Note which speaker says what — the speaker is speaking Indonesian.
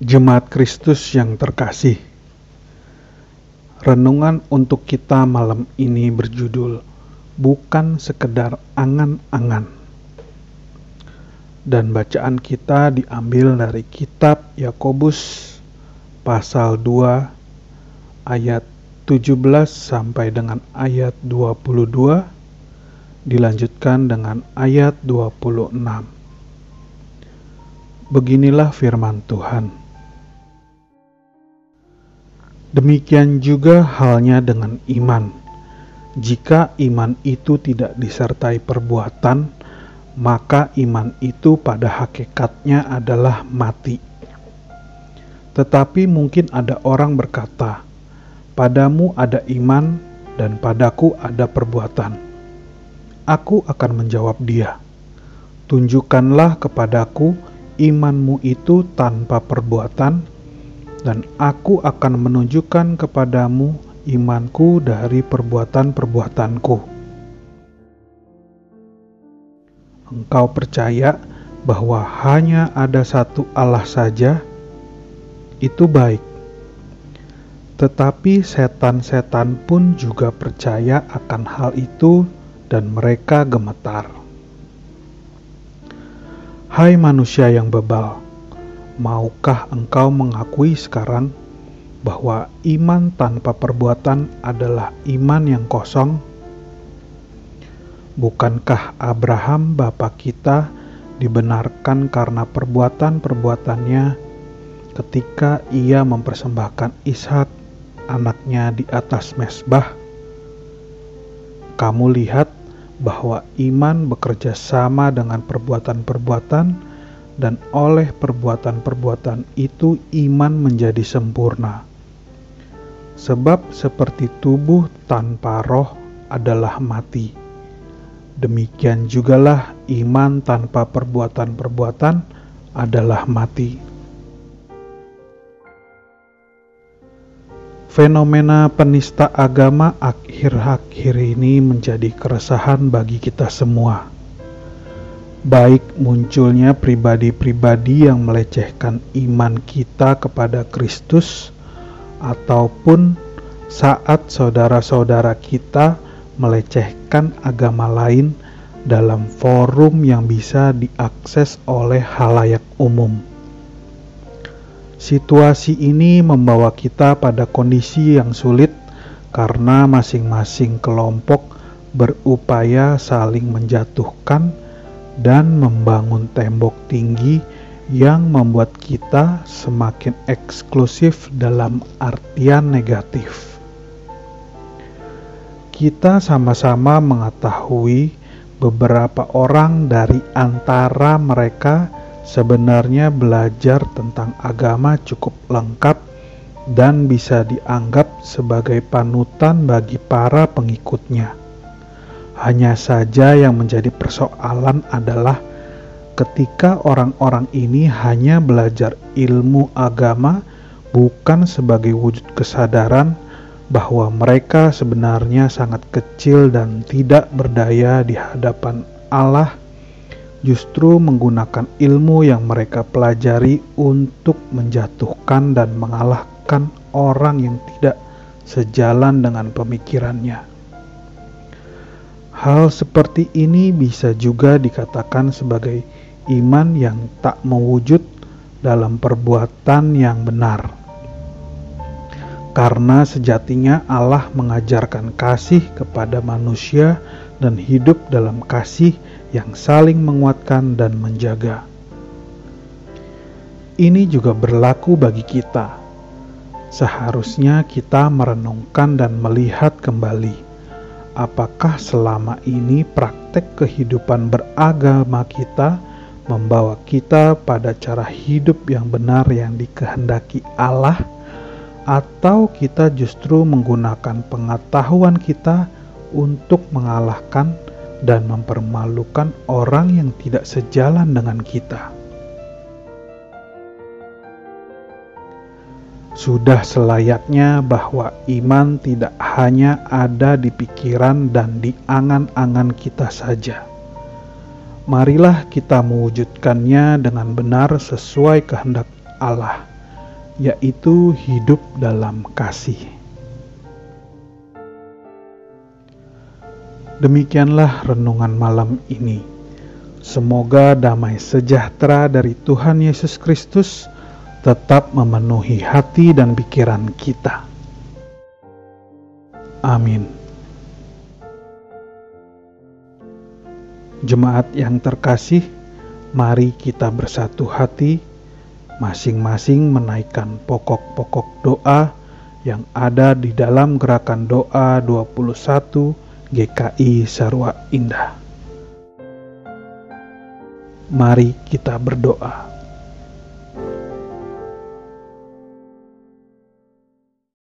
Speaker 1: Jemaat Kristus yang terkasih, renungan untuk kita malam ini berjudul "Bukan Sekedar Angan-Angan", dan bacaan kita diambil dari Kitab Yakobus pasal 2 ayat 17 sampai dengan ayat 22, dilanjutkan dengan ayat 26. Beginilah firman Tuhan. Demikian juga halnya dengan iman. Jika iman itu tidak disertai perbuatan, maka iman itu pada hakikatnya adalah mati. Tetapi mungkin ada orang berkata, "Padamu ada iman, dan padaku ada perbuatan." Aku akan menjawab dia, "Tunjukkanlah kepadaku imanmu itu tanpa perbuatan." Dan aku akan menunjukkan kepadamu imanku dari perbuatan-perbuatanku. Engkau percaya bahwa hanya ada satu Allah saja, itu baik. Tetapi setan-setan pun juga percaya akan hal itu, dan mereka gemetar. Hai manusia yang bebal! Maukah engkau mengakui sekarang bahwa iman tanpa perbuatan adalah iman yang kosong? Bukankah Abraham bapa kita dibenarkan karena perbuatan-perbuatannya ketika ia mempersembahkan Ishak anaknya di atas mesbah? Kamu lihat bahwa iman bekerja sama dengan perbuatan-perbuatan dan oleh perbuatan-perbuatan itu iman menjadi sempurna. Sebab seperti tubuh tanpa roh adalah mati. Demikian jugalah iman tanpa perbuatan-perbuatan adalah mati. Fenomena penista agama akhir-akhir ini menjadi keresahan bagi kita semua baik munculnya pribadi-pribadi yang melecehkan iman kita kepada Kristus, ataupun saat saudara-saudara kita melecehkan agama lain dalam forum yang bisa diakses oleh halayak umum. Situasi ini membawa kita pada kondisi yang sulit karena masing-masing kelompok berupaya saling menjatuhkan dan membangun tembok tinggi yang membuat kita semakin eksklusif dalam artian negatif. Kita sama-sama mengetahui beberapa orang dari antara mereka sebenarnya belajar tentang agama cukup lengkap dan bisa dianggap sebagai panutan bagi para pengikutnya. Hanya saja yang menjadi persoalan adalah ketika orang-orang ini hanya belajar ilmu agama bukan sebagai wujud kesadaran bahwa mereka sebenarnya sangat kecil dan tidak berdaya di hadapan Allah, justru menggunakan ilmu yang mereka pelajari untuk menjatuhkan dan mengalahkan orang yang tidak sejalan dengan pemikirannya. Hal seperti ini bisa juga dikatakan sebagai iman yang tak mewujud dalam perbuatan yang benar. Karena sejatinya Allah mengajarkan kasih kepada manusia dan hidup dalam kasih yang saling menguatkan dan menjaga. Ini juga berlaku bagi kita. Seharusnya kita merenungkan dan melihat kembali apakah selama ini praktek kehidupan beragama kita membawa kita pada cara hidup yang benar yang dikehendaki Allah, atau kita justru menggunakan pengetahuan kita untuk mengalahkan dan mempermalukan orang yang tidak sejalan dengan kita. Sudah selayaknya bahwa iman tidak hanya ada di pikiran dan di angan-angan kita saja. Marilah kita mewujudkannya dengan benar sesuai kehendak Allah, yaitu hidup dalam kasih. Demikianlah renungan malam ini. Semoga damai sejahtera dari Tuhan Yesus Kristus tetap memenuhi hati dan pikiran kita. Amin. Jemaat yang terkasih, mari kita bersatu hati, masing-masing menaikkan pokok-pokok doa yang ada di dalam gerakan doa 21 GKI Sarwa Indah. Mari kita berdoa.